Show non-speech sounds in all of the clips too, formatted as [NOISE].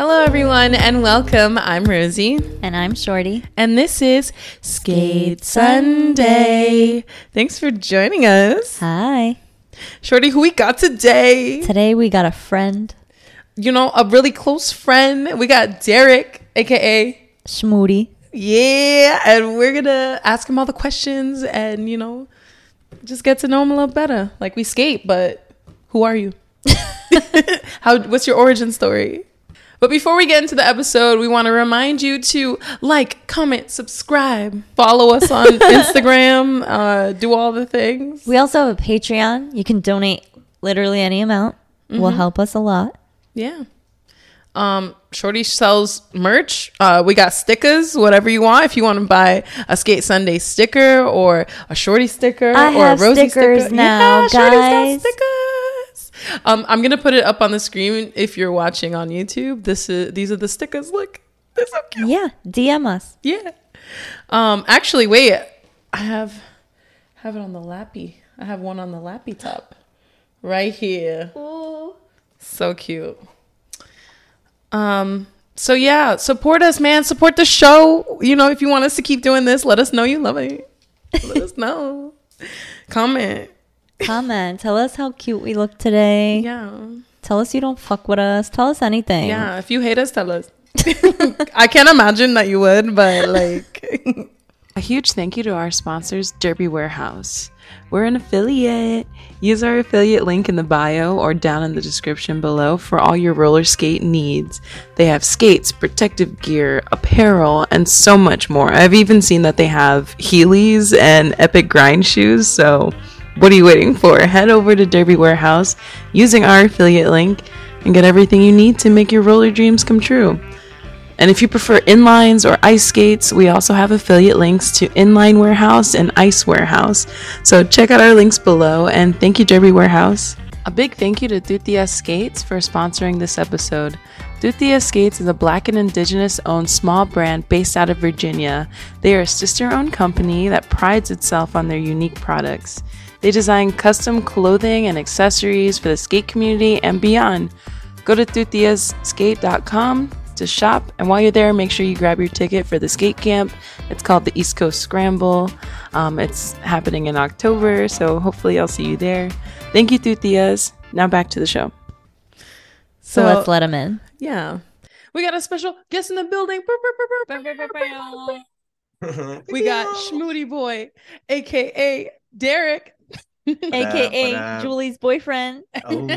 Hello, everyone, and welcome. I'm Rosie, And I'm Shorty. and this is Skate Sundae. Thanks for joining us. Hi. Shorty, who we got today? Today we got a friend, You know, a really close friend. We got Derek, aka Schmoody. Yeah, and we're gonna ask him all the questions and, you know, just get to know him a little better. Like we skate, but who are you? [LAUGHS] [LAUGHS] How what's your origin story? But before we get into the episode, we want to remind you to like, comment, subscribe, follow us on [LAUGHS] Instagram, uh, do all the things. We also have a Patreon. You can donate literally any amount. Will help us a lot. Yeah. Um, Shorty sells merch. Uh, we got stickers, whatever you want. If you want to buy a Skate Sundae sticker or a Shorty sticker I or a Rosie stickers sticker. now, Shorty's got guys. stickers. Um, I'm gonna put it up on the screen if you're watching on YouTube. This is these are the stickers. Look, they're so cute. Yeah, DM us. Yeah. Um, actually, wait. I have have it on the lappy. I have one on the lappy top, right here. Ooh. So cute. Um. So yeah, support us, man. Support the show. You know, if you want us to keep doing this, let us know you love it. Let us [LAUGHS] know. Comment. Comment. Tell us how cute we look today. Yeah. Tell us you don't fuck with us. Tell us anything. Yeah. If you hate us, tell us. [LAUGHS] I can't imagine that you would, but like. [LAUGHS] A huge thank you to our sponsors, Derby Warehouse. We're an affiliate. Use our affiliate link in the bio or down in the description below for all your roller skate needs. They have skates, protective gear, apparel, and so much more. I've even seen that they have Heelys and Epic Grind shoes, so what are you waiting for? Head over to Derby Warehouse using our affiliate link and get everything you need to make your roller dreams come true. And if you prefer inlines or ice skates, we also have affiliate links to Inline Warehouse and Ice Warehouse. So check out our links below and thank you, Derby Warehouse. A big thank you to Two-Tias Skates for sponsoring this episode. Two-Tias Skates is a black and indigenous owned small brand based out of Virginia. They are a sister owned company that prides itself on their unique products. They design custom clothing and accessories for the skate community and beyond. Go to twotiasskate.com to shop, and while you're there, make sure you grab your ticket for the skate camp. It's called the East Coast Scramble. Um, it's happening in October, so hopefully I'll see you there. Thank you, Two-Tias. Now back to the show. So let's let them in. Yeah, we got a special guest in the building. We got Schmoody Boy, aka Derek. [LAUGHS] AKA? Julie's boyfriend. Oh, [LAUGHS]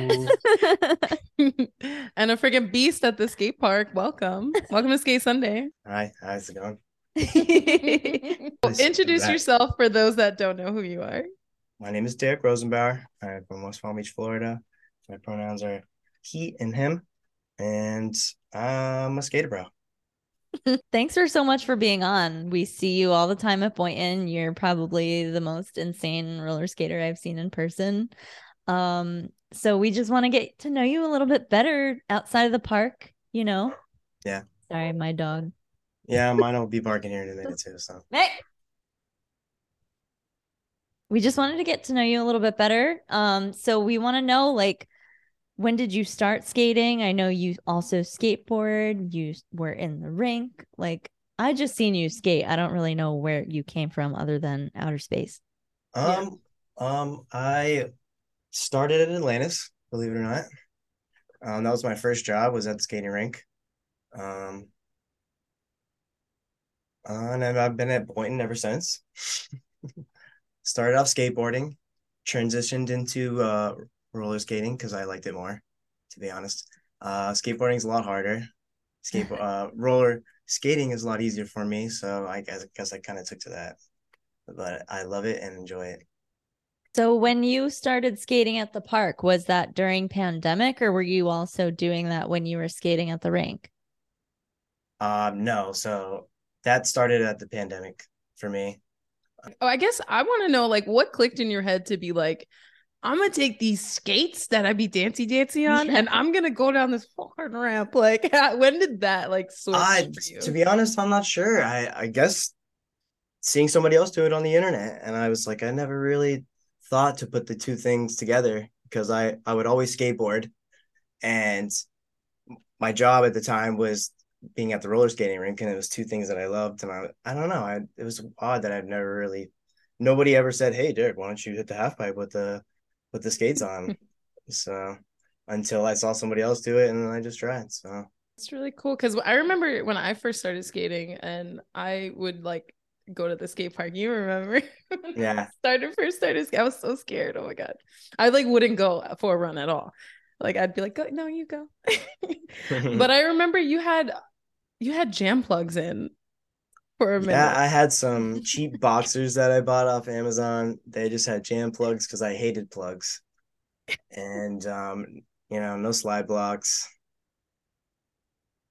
and a freaking beast at the skate park. Welcome. Welcome to Skate Sundae. hi, how's it going? [LAUGHS] Well, Introduce yourself for those that don't know who you are. My name is Derek Rosenbauer. I'm from West Palm Beach, Florida. My pronouns are he and him, and I'm a skater bro. [LAUGHS] Thanks for so much for being on. We see you all the time at Boynton. You're probably the most insane roller skater I've seen in person. Um, so we just want to get to know you a little bit better outside of the park, you know? Yeah. Sorry, my dog. Yeah, [LAUGHS] mine will be barking here in a minute too. So Hey. We just wanted to get to know you a little bit better. Um, so we want to know like when did you start skating? I know you also skateboard, you were in the rink. Like I just seen you skate. I don't really know where you came from other than outer space. Yeah. um um I started at Atlantis, believe it or not. Um, that was my first job. Was at the skating rink. Um, and I've I've been at Boynton ever since. [LAUGHS] Started off skateboarding, transitioned into uh, roller skating because I liked it more, to be honest. Uh, skateboarding is a lot harder. Skate [LAUGHS] uh, roller skating is a lot easier for me, so I guess, I guess I kind of took to that. But I love it and enjoy it. So when you started skating at the park, was that during pandemic or were you also doing that when you were skating at the rink? Um, no, so that started at the pandemic for me. Oh, I guess I want to know like what clicked in your head to be like, I'm gonna take these skates that I be dancey dancey [LAUGHS] on, and I'm gonna go down this fucking ramp. [LAUGHS] Like, [LAUGHS] when did that like switch I, for you? to be honest, I'm not sure. I, I guess seeing somebody else do it on the internet, and I was like, I never really thought to put the two things together because I, I would always skateboard, and my job at the time was being at the roller skating rink, and it was two things that I loved. And I, I don't know, I it was odd that I've never really, nobody ever said, "Hey, Derek, why don't you hit the half pipe with the with the skates on?" [LAUGHS] so until I saw somebody else do it, and then I just tried. So it's really cool because I remember when I first started skating, and I would like go to the skate park. You remember? [LAUGHS] Yeah. started first started. I was so scared. Oh my god, I like wouldn't go for a run at all. Like I'd be like, go, no, you go. [LAUGHS] but I remember you had you had jam plugs in for a minute. Yeah, I had some cheap boxers that I bought off Amazon. They just had jam plugs because I hated plugs, and um, you know, no slide blocks.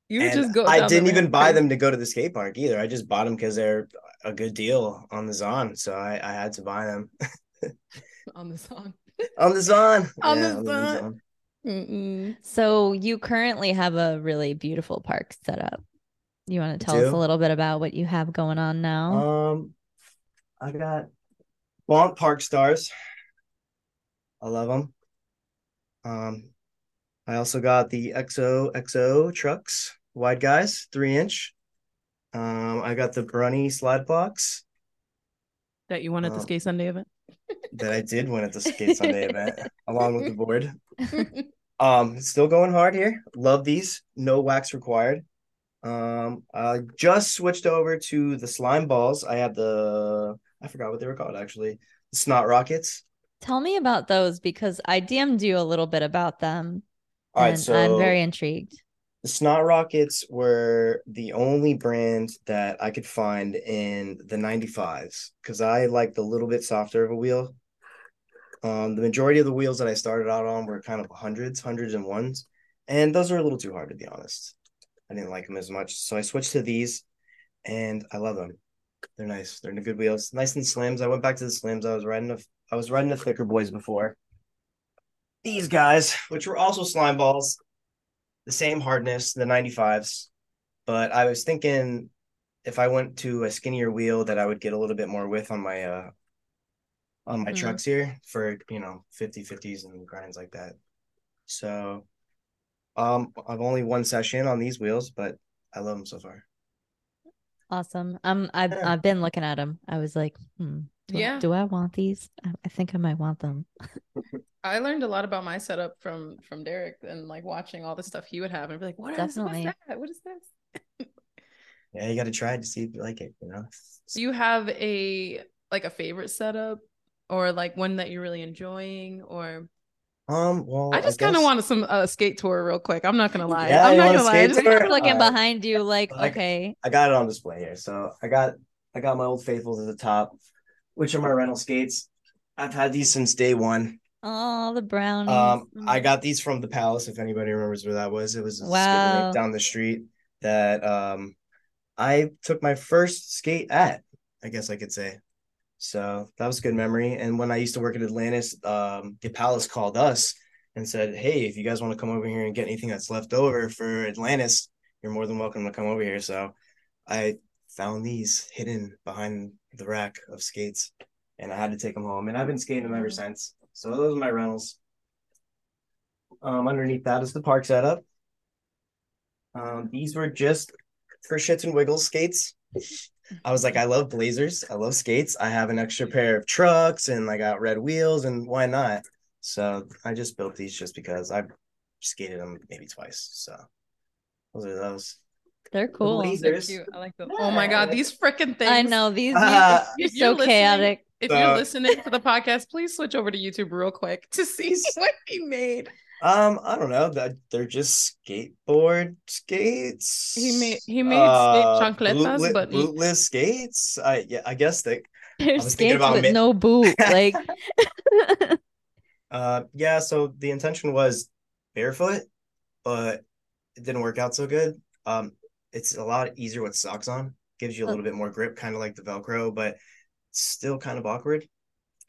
You And just go. I didn't even buy them to go to the skate park either. I just bought them because they're a good deal on the Zon, so I, I had to buy them on the song. on the Zon. On [LAUGHS] the Zon. Zon. Mm-mm. So you currently have a really beautiful park set up. You want to tell us a little bit about what you have going on now? Um, I got Bont Park Stars. I love them. Um, I also got the XO XO trucks, wide guys, three inch. Um, I got the Brunny slide box That you won at the Um, Skate Sundae event. that I did win at the Skate Sundae event, [LAUGHS] along with the board. [LAUGHS] Um, still going hard here. Love these. No wax required. Um, I just switched over to the slime balls. I have the I forgot what they were called actually. The snot rockets. Tell me about those because I DM'd you a little bit about them. All right, so I'm very intrigued. the snot rockets were the only brand that I could find in the 95s because I like the little bit softer of a wheel. Um, the majority of the wheels that I started out on were kind of hundreds, hundreds and ones, and those are a little too hard to be honest. I didn't like them as much, so I switched to these, and I love them. They're nice. They're in good wheels, nice and slims. I went back to the slims. I was riding the I was riding the thicker boys before. These guys, which were also slime balls, the same hardness, the 95s, but I was thinking if I went to a skinnier wheel that I would get a little bit more width on my uh on my Mhm. trucks here for you know 50 50s and grinds like that. So um I've only one session on these wheels, but I love them so far. Awesome. Um, I've Yeah. I've been looking at them. I was like, hmm, do, Yeah. Do I want these? I, I think I might want them. [LAUGHS] I learned a lot about my setup from from Derek and like watching all the stuff he would have and be like, what is, what is that? What is this? [LAUGHS] Yeah, you got to try it to see if you like it, you know. Do you have a like a favorite setup or like one that you're really enjoying or Um, well, I just kind of wanted some uh, skate tour real quick. I'm not gonna lie. Yeah, I'm not gonna lie. I just- tour? I'm looking behind you, like, okay, I got it on display here. So I got I got my old faithfuls at the top, which are my rental skates. I've had these since day one. oh, the brownies. Um. I got these from the Palace. If anybody remembers where that was, it was Wow. down the street that um I took my first skate at. I guess I could say. So that was a good memory. And when I used to work at Atlantis, um, the Palace called us and said, "Hey, if you guys want to come over here and get anything that's left over for Atlantis, you're more than welcome to come over here." So I found these hidden behind the rack of skates, and I had to take them home. And I've been skating them ever Mhm. since. So those are my rentals. Um, underneath that is the park setup. Um, these were just for shits and wiggles skates. I was like, I love blazers. I love skates. I have an extra pair of trucks and I got red wheels, and why not? So I just built these just because I've skated them maybe twice. So those are those. They're cool. Blazers. They're cute. I like them. Oh my god, these freaking things. I know these. Ah. you're If you're so chaotic. If So- you're listening to the podcast, please switch over to YouTube real quick to see [LAUGHS] what he made. Um, I don't know. That they're just skateboard skates. He made- he made skate chancletas, bootlet- but bootless skates. I yeah, I guess they They're skates about with mi- no boot. [LAUGHS] Like, Uh, yeah. So the intention was barefoot, but it didn't work out so good. Um, it's a lot easier with socks on. Gives you a Oh. little bit more grip, kind of like the Velcro, but still kind of awkward.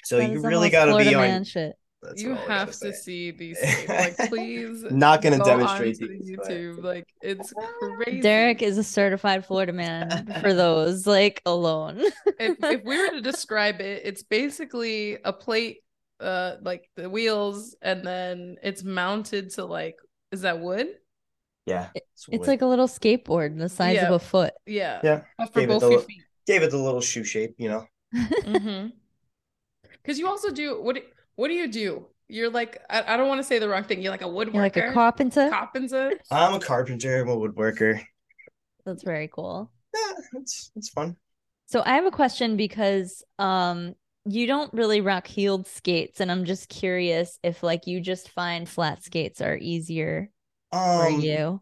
So that you really got to be on. shit. That's you all I gotta have to say. see these [LAUGHS] things. Like, please. Not gonna go demonstrate onto these, but- YouTube. Like, it's [LAUGHS] crazy. Derek is a certified Florida man for [LAUGHS] those, like alone. if, if we were to describe it, it's basically a plate, uh, like the wheels, and then it's mounted to like, is that wood? Yeah. It's like a little skateboard the size Yeah. of a foot. Yeah. yeah. For Gave it both the your li- feet. Gave it the little shoe shape, you know. Mm-hmm. Because you also do what? Do- What do you do? You're like I, I don't want to say the wrong thing. You're like a woodworker. You're like a carpenter. Carpenter. I'm a carpenter. I'm a woodworker. That's very cool. Yeah, it's it's fun. So I have a question because um you don't really rock heeled skates and I'm just curious if like you just find flat skates are easier for Um, you.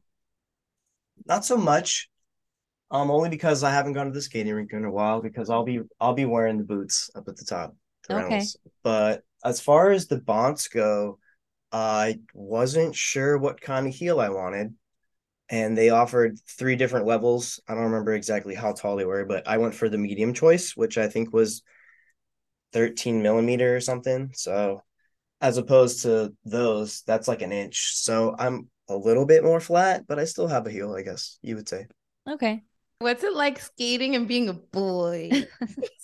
not so much. Um, only because I haven't gone to the skating rink in a while because I'll be I'll be wearing the boots up at the top. the Okay. Reynolds. But as far as the Bonts go, I wasn't sure what kind of heel I wanted. And they offered three different levels. I don't remember exactly how tall they were, but I went for the medium choice, which I think was 13 millimeter or something. So as opposed to those, that's like an inch. So I'm a little bit more flat, but I still have a heel, I guess you would say. Okay. What's it like skating and being a boy? [LAUGHS]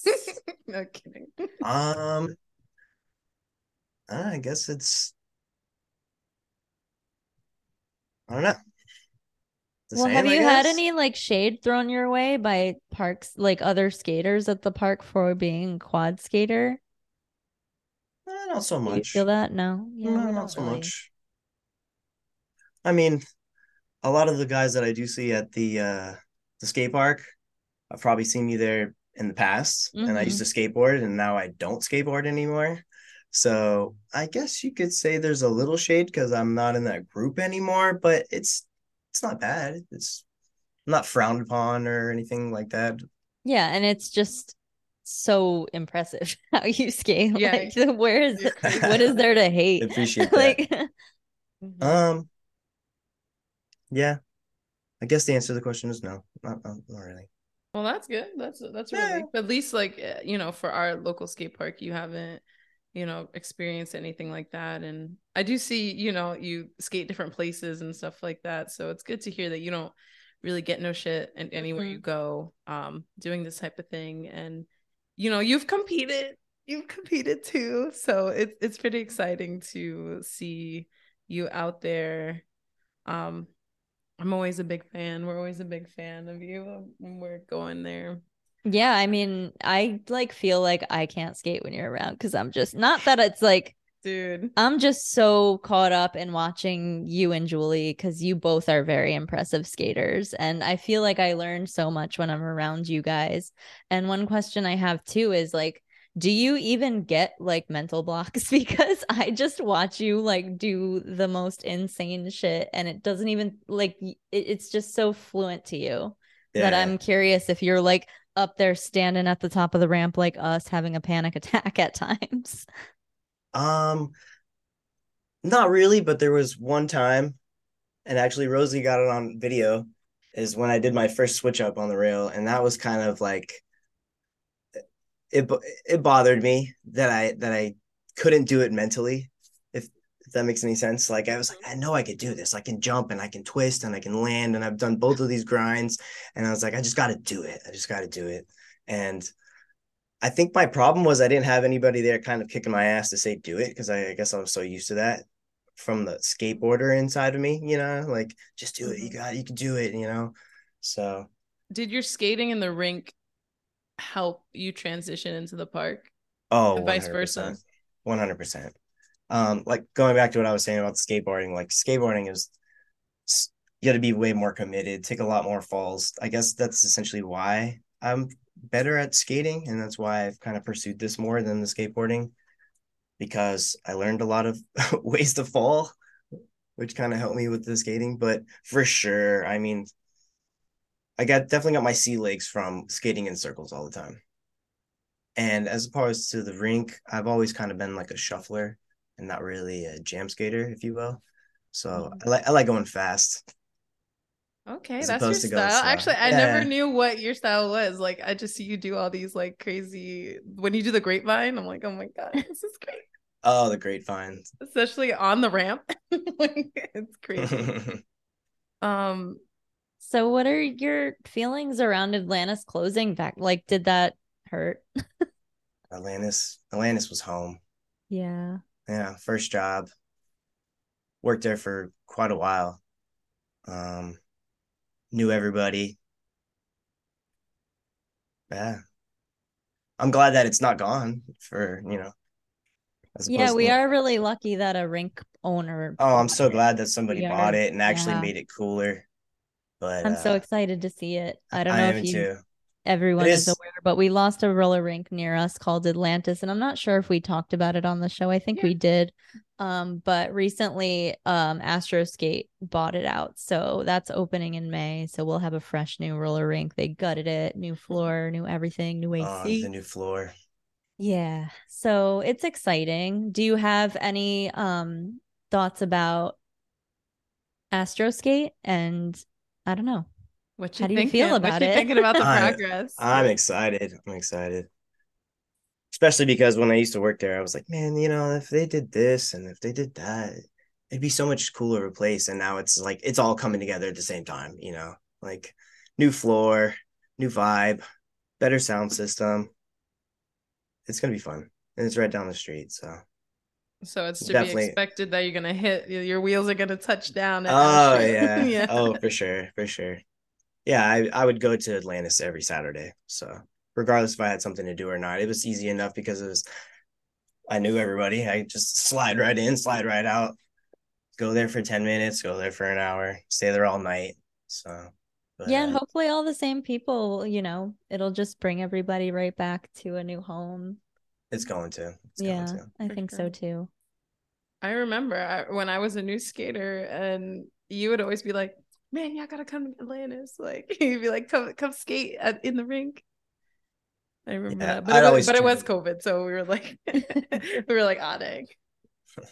[LAUGHS] no kidding. Um, I guess it's. I don't know. Well, same, have I you had any like shade thrown your way by parks like other skaters at the park for being a quad skater? Eh, not so Do you much. feel that? No. Yeah, no, not so really. much. I mean, a lot of the guys that I do see at the uh the skate park, I've probably seen me there in the past, and I used to skateboard, and now I don't skateboard anymore. So I guess you could say there's a little shade because I'm not in that group anymore, but it's it's not bad. It's not frowned upon or anything like that. Yeah, and it's just so impressive [LAUGHS] how you skate. Yeah. Like, where is You're crazy. what is there to [LAUGHS] hate? Appreciate [LAUGHS] that. like, Mhm. Um, yeah, I guess the answer to the question is no, not not, not really. Well, that's good. That's that's Yeah. really at least like uh, you know for our local skate park, you haven't you know experience anything like that, and I do see you know you skate different places and stuff like that. So it's good to hear that you don't really get no shit and anywhere you go um doing this type of thing, and you know you've competed, you've competed too, so it's it's pretty exciting to see you out there. Um, I'm always a big fan. We're always a big fan of you when we're going there. Yeah, I mean, I like feel like I can't skate when you're around because I'm just not that it's like Dude. I'm just so caught up in watching you and Julie because you both are very impressive skaters. And I feel like I learn so much when I'm around you guys. And one question I have too is like, do you even get like mental blocks? [LAUGHS] Because I just watch you like do the most insane shit and it doesn't even like, it- it's just so fluent to you that I'm curious if you're like up there standing at the top of the ramp like us having a panic [LAUGHS] attack at times. Um, not really, but there was one time, and actually Rosie got it on video, is when I did my first switch up on the rail, and that was kind of like it. It bothered me that I that I couldn't do it mentally, if that makes any sense. Like I was like, mm-hmm. I know I could do this. I can jump and I can twist and I can land, and I've done both of these grinds, and I was like, I just got to do it. I just got to do it, and. I think my problem was I didn't have anybody there kind of kicking my ass to say do it because I, I guess I was so used to that from the skateboarder inside of me, you know, like just do it, you mm-hmm. got it, you can do it, you know. So Did your skating in the rink help you transition into the park? oh vice versa. 100 percent. Um, like going back to what I was saying about skateboarding, like skateboarding is you got to be way more committed, take a lot more falls. I guess that's essentially why I'm better at skating, and that's why I've kind of pursued this more than the skateboarding because I learned a lot of [LAUGHS] ways to fall, which kind of helped me with the skating. But for sure, I mean, I got definitely got my sea legs from skating in circles all the time. And as opposed to the rink, I've always kind of been like a shuffler and not really a jam skater, if you will. So Mhm. I like I like going fast. Okay, that's your opposed to going style. slow. Actually, I Yeah. never knew what your style was. Like, I just see you do all these like crazy. When you do the grapevine, I'm like, oh my god, [LAUGHS] this is great. Oh, the grapevine. Especially on the ramp, [LAUGHS] like it's crazy. [LAUGHS] Um, So, what are your feelings around Atlantis closing back? Like, did that hurt? Atlantis. Atlantis was home. Yeah. Yeah, first job. Worked there for quite a while. Um, knew everybody. Yeah. I'm glad that it's not gone for, you know. Yeah, we to, are really lucky that a rink owner. Oh, I'm so glad that somebody bought it and actually yeah. made it cooler. But I'm uh, so excited to see it. I don't know I if you too. Everyone is, is aware, but we lost a roller rink near us called Atlantis, and I'm not sure if we talked about it on the show. I think yeah. we did. Um, but recently, um, Astro Skate bought it out, so that's opening in May. So we'll have a fresh new roller rink. They gutted it, new floor, new everything, new AC. Oh, the new floor. Yeah, so it's exciting. Do you have any um thoughts about Astro Skate? And I don't know. What you How do you feel about what it? Thinking about the [LAUGHS] progress. I'm, I'm excited. I'm excited especially because when I used to work there, I was like, man, you know, if they did this and if they did that, it'd be so much cooler of a place. And now it's like it's all coming together at the same time, you know, like new floor, new vibe, better sound system. It's gonna be fun, and it's right down the street, so. So it's to Definitely. be expected that you're gonna hit your wheels are gonna touch down. oh yeah. [LAUGHS] yeah. Oh for sure, for sure. Yeah, I I would go to Atlantis every Saturday. So regardless if I had something to do or not. It was easy enough because it was I knew everybody. I just slide right in, slide right out, go there for 10 minutes, go there for an hour, stay there all night. So but, yeah, and hopefully all the same people, you know, it'll just bring everybody right back to a new home. It's going to. It's yeah, going to. I think sure. so too. I remember I, when I was a new skater and you would always be like, man, y'all gotta come to Atlantis. [LAUGHS] Like you'd be like, come come skate at, in the rink. I remember yeah, that, but, it was, but it was COVID, so we were like, [LAUGHS] we were like, ah, dang. [LAUGHS]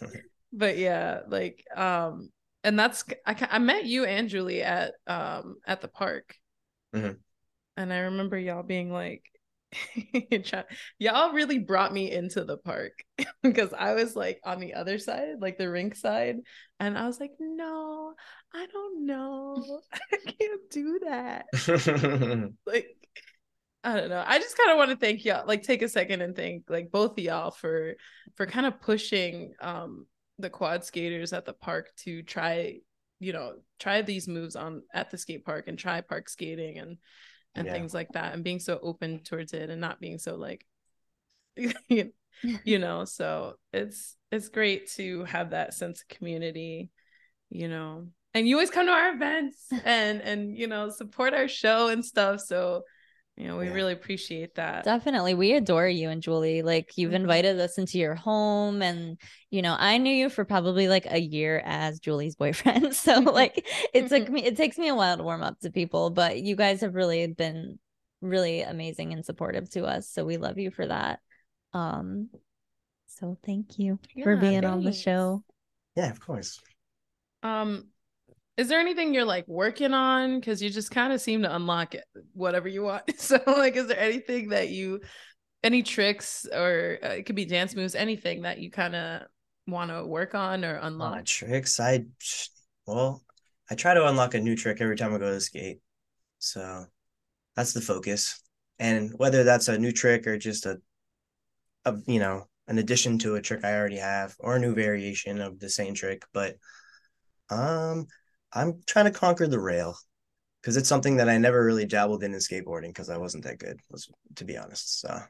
but yeah, like, um, and that's I I met you and Julie at um at the park, mm-hmm. and I remember y'all being like, [LAUGHS] y'all really brought me into the park [LAUGHS] because I was like on the other side, like the rink side, and I was like, no, I don't know, [LAUGHS] I can't do that. like I don't know. I just kind of want to thank y'all, like take a second and thank like both of y'all for for kind of pushing um the quad skaters at the park to try, you know, try these moves on at the skate park and try park skating and and yeah. things like that and being so open towards it and not being so like [LAUGHS] you know, so it's it's great to have that sense of community, you know. And you always come to our events [LAUGHS] and and you know, support our show and stuff. So you know, we yeah. really appreciate that. Definitely. We adore you and Julie. Like you've mm-hmm. invited us into your home and you know, I knew you for probably like a year as Julie's boyfriend. [LAUGHS] So [LAUGHS] like it took me it takes me a while to warm up to people, but you guys have really been really amazing and supportive to us. So we love you for that. Um so thank you yeah, for being thanks. on the show. Yeah, of course. Um is there anything you're like working on? Because you just kind of seem to unlock it, whatever you want. [LAUGHS] So like is there anything that you any tricks or uh, it could be dance moves anything that you kind of want to work on or unlock? uh, tricks i well i try to unlock a new trick every time i go to skate. So that's the focus. And whether that's a new trick or just a, a you know an addition to a trick i already have or a new variation of the same trick but um I'm trying to conquer the rail because it's something that I never really dabbled in in skateboarding because I wasn't that good, to be honest. So,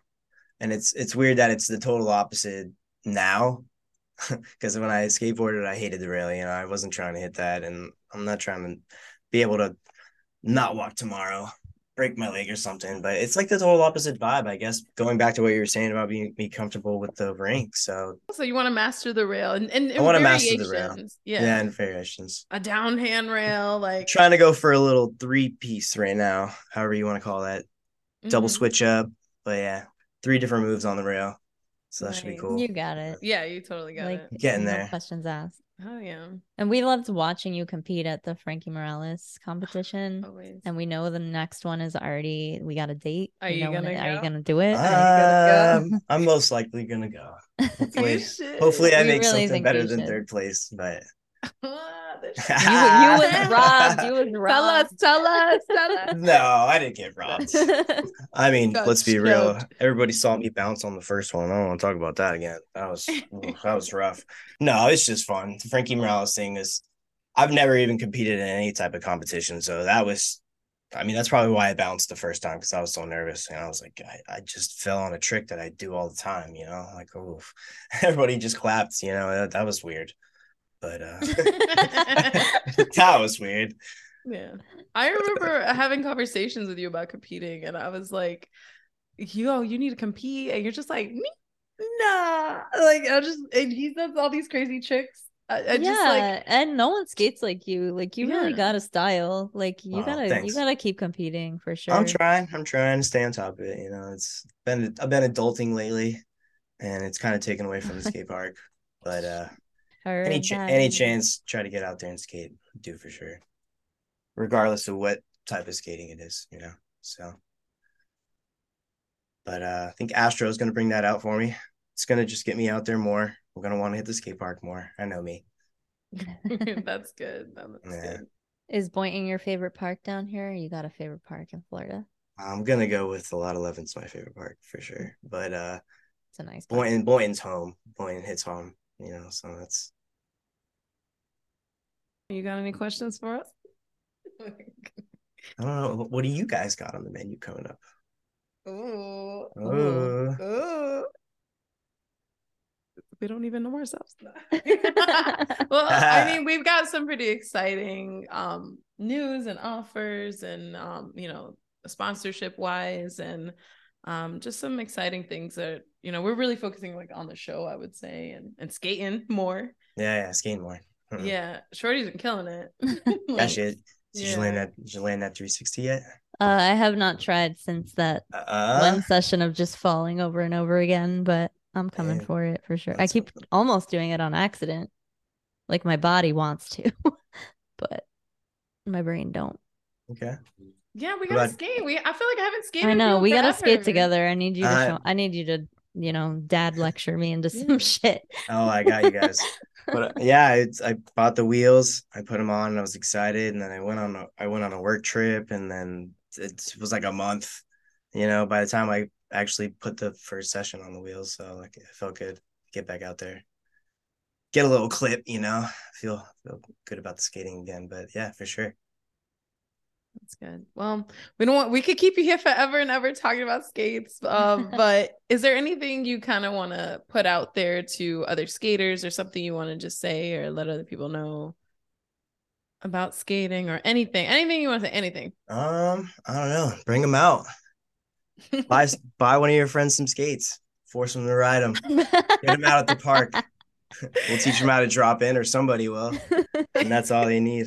and it's it's weird that it's the total opposite now [LAUGHS] because when I skateboarded, I hated the rail. You know, I wasn't trying to hit that, and I'm not trying to be able to not walk tomorrow break my leg or something. But it's like the total opposite vibe, I guess. Going back to what you were saying about being be comfortable with the rink. So so you want to master the rail and, and, and I want to master the rail. Yeah. Yeah, and variations. A down hand rail, like trying to go for a little three piece right now, however you want to call that. Mm-hmm. Double switch up. But yeah, three different moves on the rail. So that right. should be cool. You got it. Yeah, you totally got like, it. Getting there. Questions asked. Oh yeah. And we loved watching you compete at the Frankie Morales competition. Always. And we know the next one is already we got a date. Are you, gonna Are you gonna do it? Um, go? I'm most likely gonna go. [LAUGHS] Hopefully, [LAUGHS] hopefully I make really something better than third place, but [LAUGHS] [LAUGHS] you, you was [LAUGHS] robbed. You was robbed. Tell us, tell us, tell us. No, I didn't get robbed. I mean, Got let's be real. Everybody saw me bounce on the first one. I don't want to talk about that again. That was that was rough. No, it's just fun. The Frankie Morales thing is I've never even competed in any type of competition, so that was I mean, that's probably why I bounced the first time because I was so nervous. And I was like, I, I just fell on a trick that I do all the time, you know, like, oh, everybody just clapped, you know, that, that was weird. But uh, [LAUGHS] [LAUGHS] that was weird. Yeah. I remember having conversations with you about competing, and I was like, yo, you need to compete. And you're just like, nah. Like, I just, and he does all these crazy tricks. I, I yeah, just like, and no one skates like you. Like you really got a style. Like you Wow, gotta you gotta keep competing for sure. I'm trying. I'm trying to stay on top of it. You know, it's been I've been adulting lately, and it's kind of taken away from the [LAUGHS] skate park. But uh, Heard any ch- any chance, try to get out there and skate. Do for sure, regardless of what type of skating it is. You know, so. But uh, I think Astro is going to bring that out for me. It's going to just get me out there more. I'm going to want to hit the skate park more. I know me. [LAUGHS] that's [LAUGHS] good. That's Yeah. good. Is Boynton your favorite park down here? You got a favorite park in Florida? I'm going to go with a lot 11's my favorite park for sure. But uh, It's a nice park. Boynton, Boynton's home. Boynton hits home. You know, so that's You got any questions for us? [LAUGHS] I don't know. What do you guys got on the menu coming up? Ooh. Ooh. Ooh. We don't even know ourselves. [LAUGHS] well, I mean, we've got some pretty exciting um news and offers and um, you know, sponsorship wise and um just some exciting things that, you know, we're really focusing like on the show, I would say, and and skating more. Yeah, yeah, skating more. Mhm. Yeah. Shorty's been killing it. [LAUGHS] That Like, shit. Did you land that? Did you land that 360 yet? Uh, I have not tried since that Uh, one session of just falling over and over again, but I'm coming Yeah. for it for sure. I keep something. almost doing it on accident. Like my body wants to, [LAUGHS] but my brain don't. okay. Yeah, we gotta about- skate. We I feel like I haven't skated. I know we gotta skate together. I need you to Uh, show I need you to, you know, dad lecture me into some Yeah. [LAUGHS] shit. Oh, I got you guys. But uh, [LAUGHS] yeah, it's, I bought the wheels. I put them on. And I was excited, and then I went on. A, I went on a work trip, and then it was like a month. You know, by the time I actually put the first session on the wheels, so like it felt good. to Get back out there, get a little clip. You know, feel feel good about the skating again. But yeah, for sure. That's good. Well, we don't want we could keep you here forever and ever talking about skates. Um, [LAUGHS] but is there anything you kind of want to put out there to other skaters or something you want to just say or let other people know about skating or anything? Anything you want to say? Anything. Um, I don't know. Bring them out. [LAUGHS] buy buy one of your friends some skates. Force them to ride them. Get them out at the park. [LAUGHS] we'll teach them how to drop in, or somebody will, and that's all they need.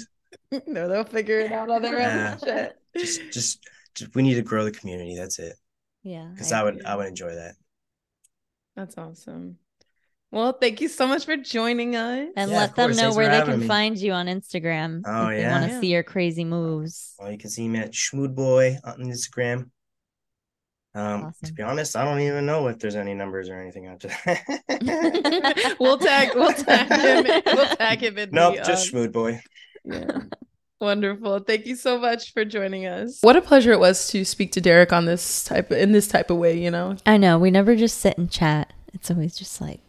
[LAUGHS] no, they'll figure it out on their Yeah. own. Shit. Just, just, just, we need to grow the community. That's it. yeah. Because I I would, agree. I would enjoy that. That's awesome. Well, thank you so much for joining us. and Yeah, let them know Thanks where they can me. find you on Instagram. Oh, if they yeah? want to Yeah. see your crazy moves. Well, you can see me at Schmood Boy on Instagram. Um, to be honest, I don't even know if there's any numbers or anything after that. [LAUGHS] we'll tag we'll tag him in- we'll tag him in nope, the, just um, Schmood Boy. Yeah. Wonderful. Thank you so much for joining us. What a pleasure it was to speak to Derek on this type in this type of way, you know. I know. We never just sit and chat. It's always just like,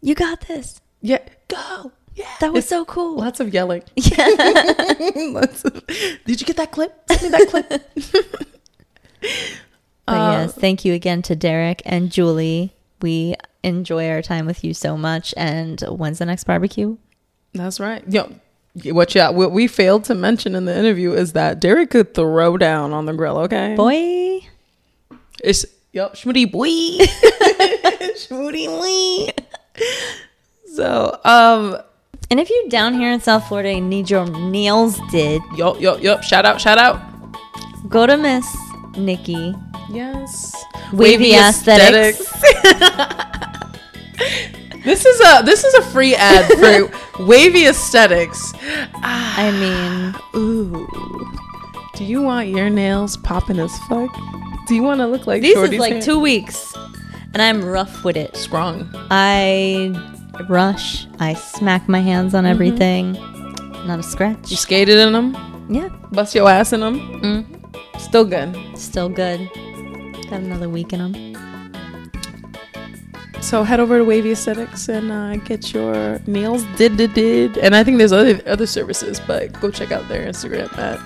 you got this. Yeah. Go. Yeah. That was It's so cool. lots of yelling. [LAUGHS] Yeah. [LAUGHS] Lots of- Did you get that clip? Send me that clip. [LAUGHS] But Uh, yes, thank you again to Derek and Julie. We enjoy our time with you so much. And when's the next barbecue? That's right. Yo, what yeah, what we failed to mention in the interview is that Derek could throw down on the grill, okay? Boy. It's yep, schmoody boy. [LAUGHS] schmoody boy. So, um, And if you're down here in South Florida and need your nails did, yo, yo, yo, shout out, shout out. go to Miss Nikki Yes. Wavy, Aesthetics. [LAUGHS] this is a this is a free ad for [LAUGHS] Wavy Aesthetics. I mean, Ooh. Do you want your nails popping as fuck? Do you want to look like these Shorty's is like hair? two weeks, and I'm rough with it. strong? I rush. I smack my hands on everything. Not a scratch. You skated in them, yeah, bust your ass in them. mm, Still good. still good. Got another week in them. So head over to Wavy Aesthetics and uh, get your nails did did did. And I think there's other other services, but go check out their Instagram at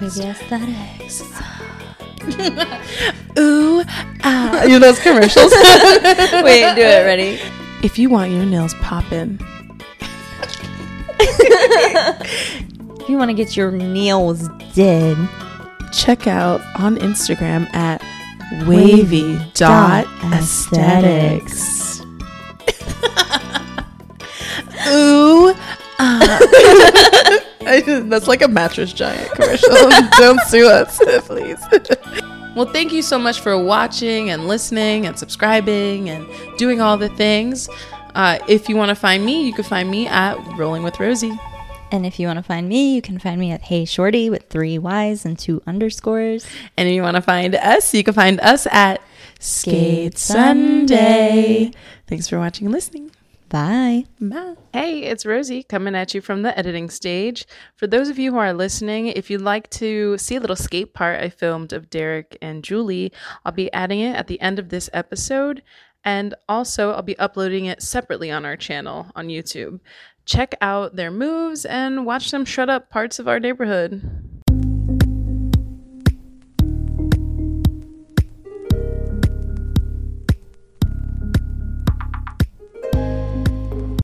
Wavy Aesthetics. [LAUGHS] Ooh, ah. You know those commercials? [LAUGHS] Wait, do it. Ready? If you want your nails popping, [LAUGHS] If you want to get your nails did, check out on Instagram at wavy dot aesthetics. [LAUGHS] Ooh, [LAUGHS] ah. That's like a mattress giant commercial. [LAUGHS] Don't sue us, please. well, thank you so much for watching and listening and subscribing and doing all the things. Uh, if you want to find me, you can find me at Rolling with Rosie. And if you want to find me, you can find me at Hey Shorty with three Y's and two underscores. And if you want to find us, you can find us at Skate. Sundae. Thanks for watching and listening. Bye. Bye. Hey, it's Rosie coming at you from the editing stage. For those of you who are listening, if you'd like to see a little skate part I filmed of Derek and Julie, I'll be adding it at the end of this episode. And also, I'll be uploading it separately on our channel on YouTube. Check out their moves and watch them shred up parts of our neighborhood.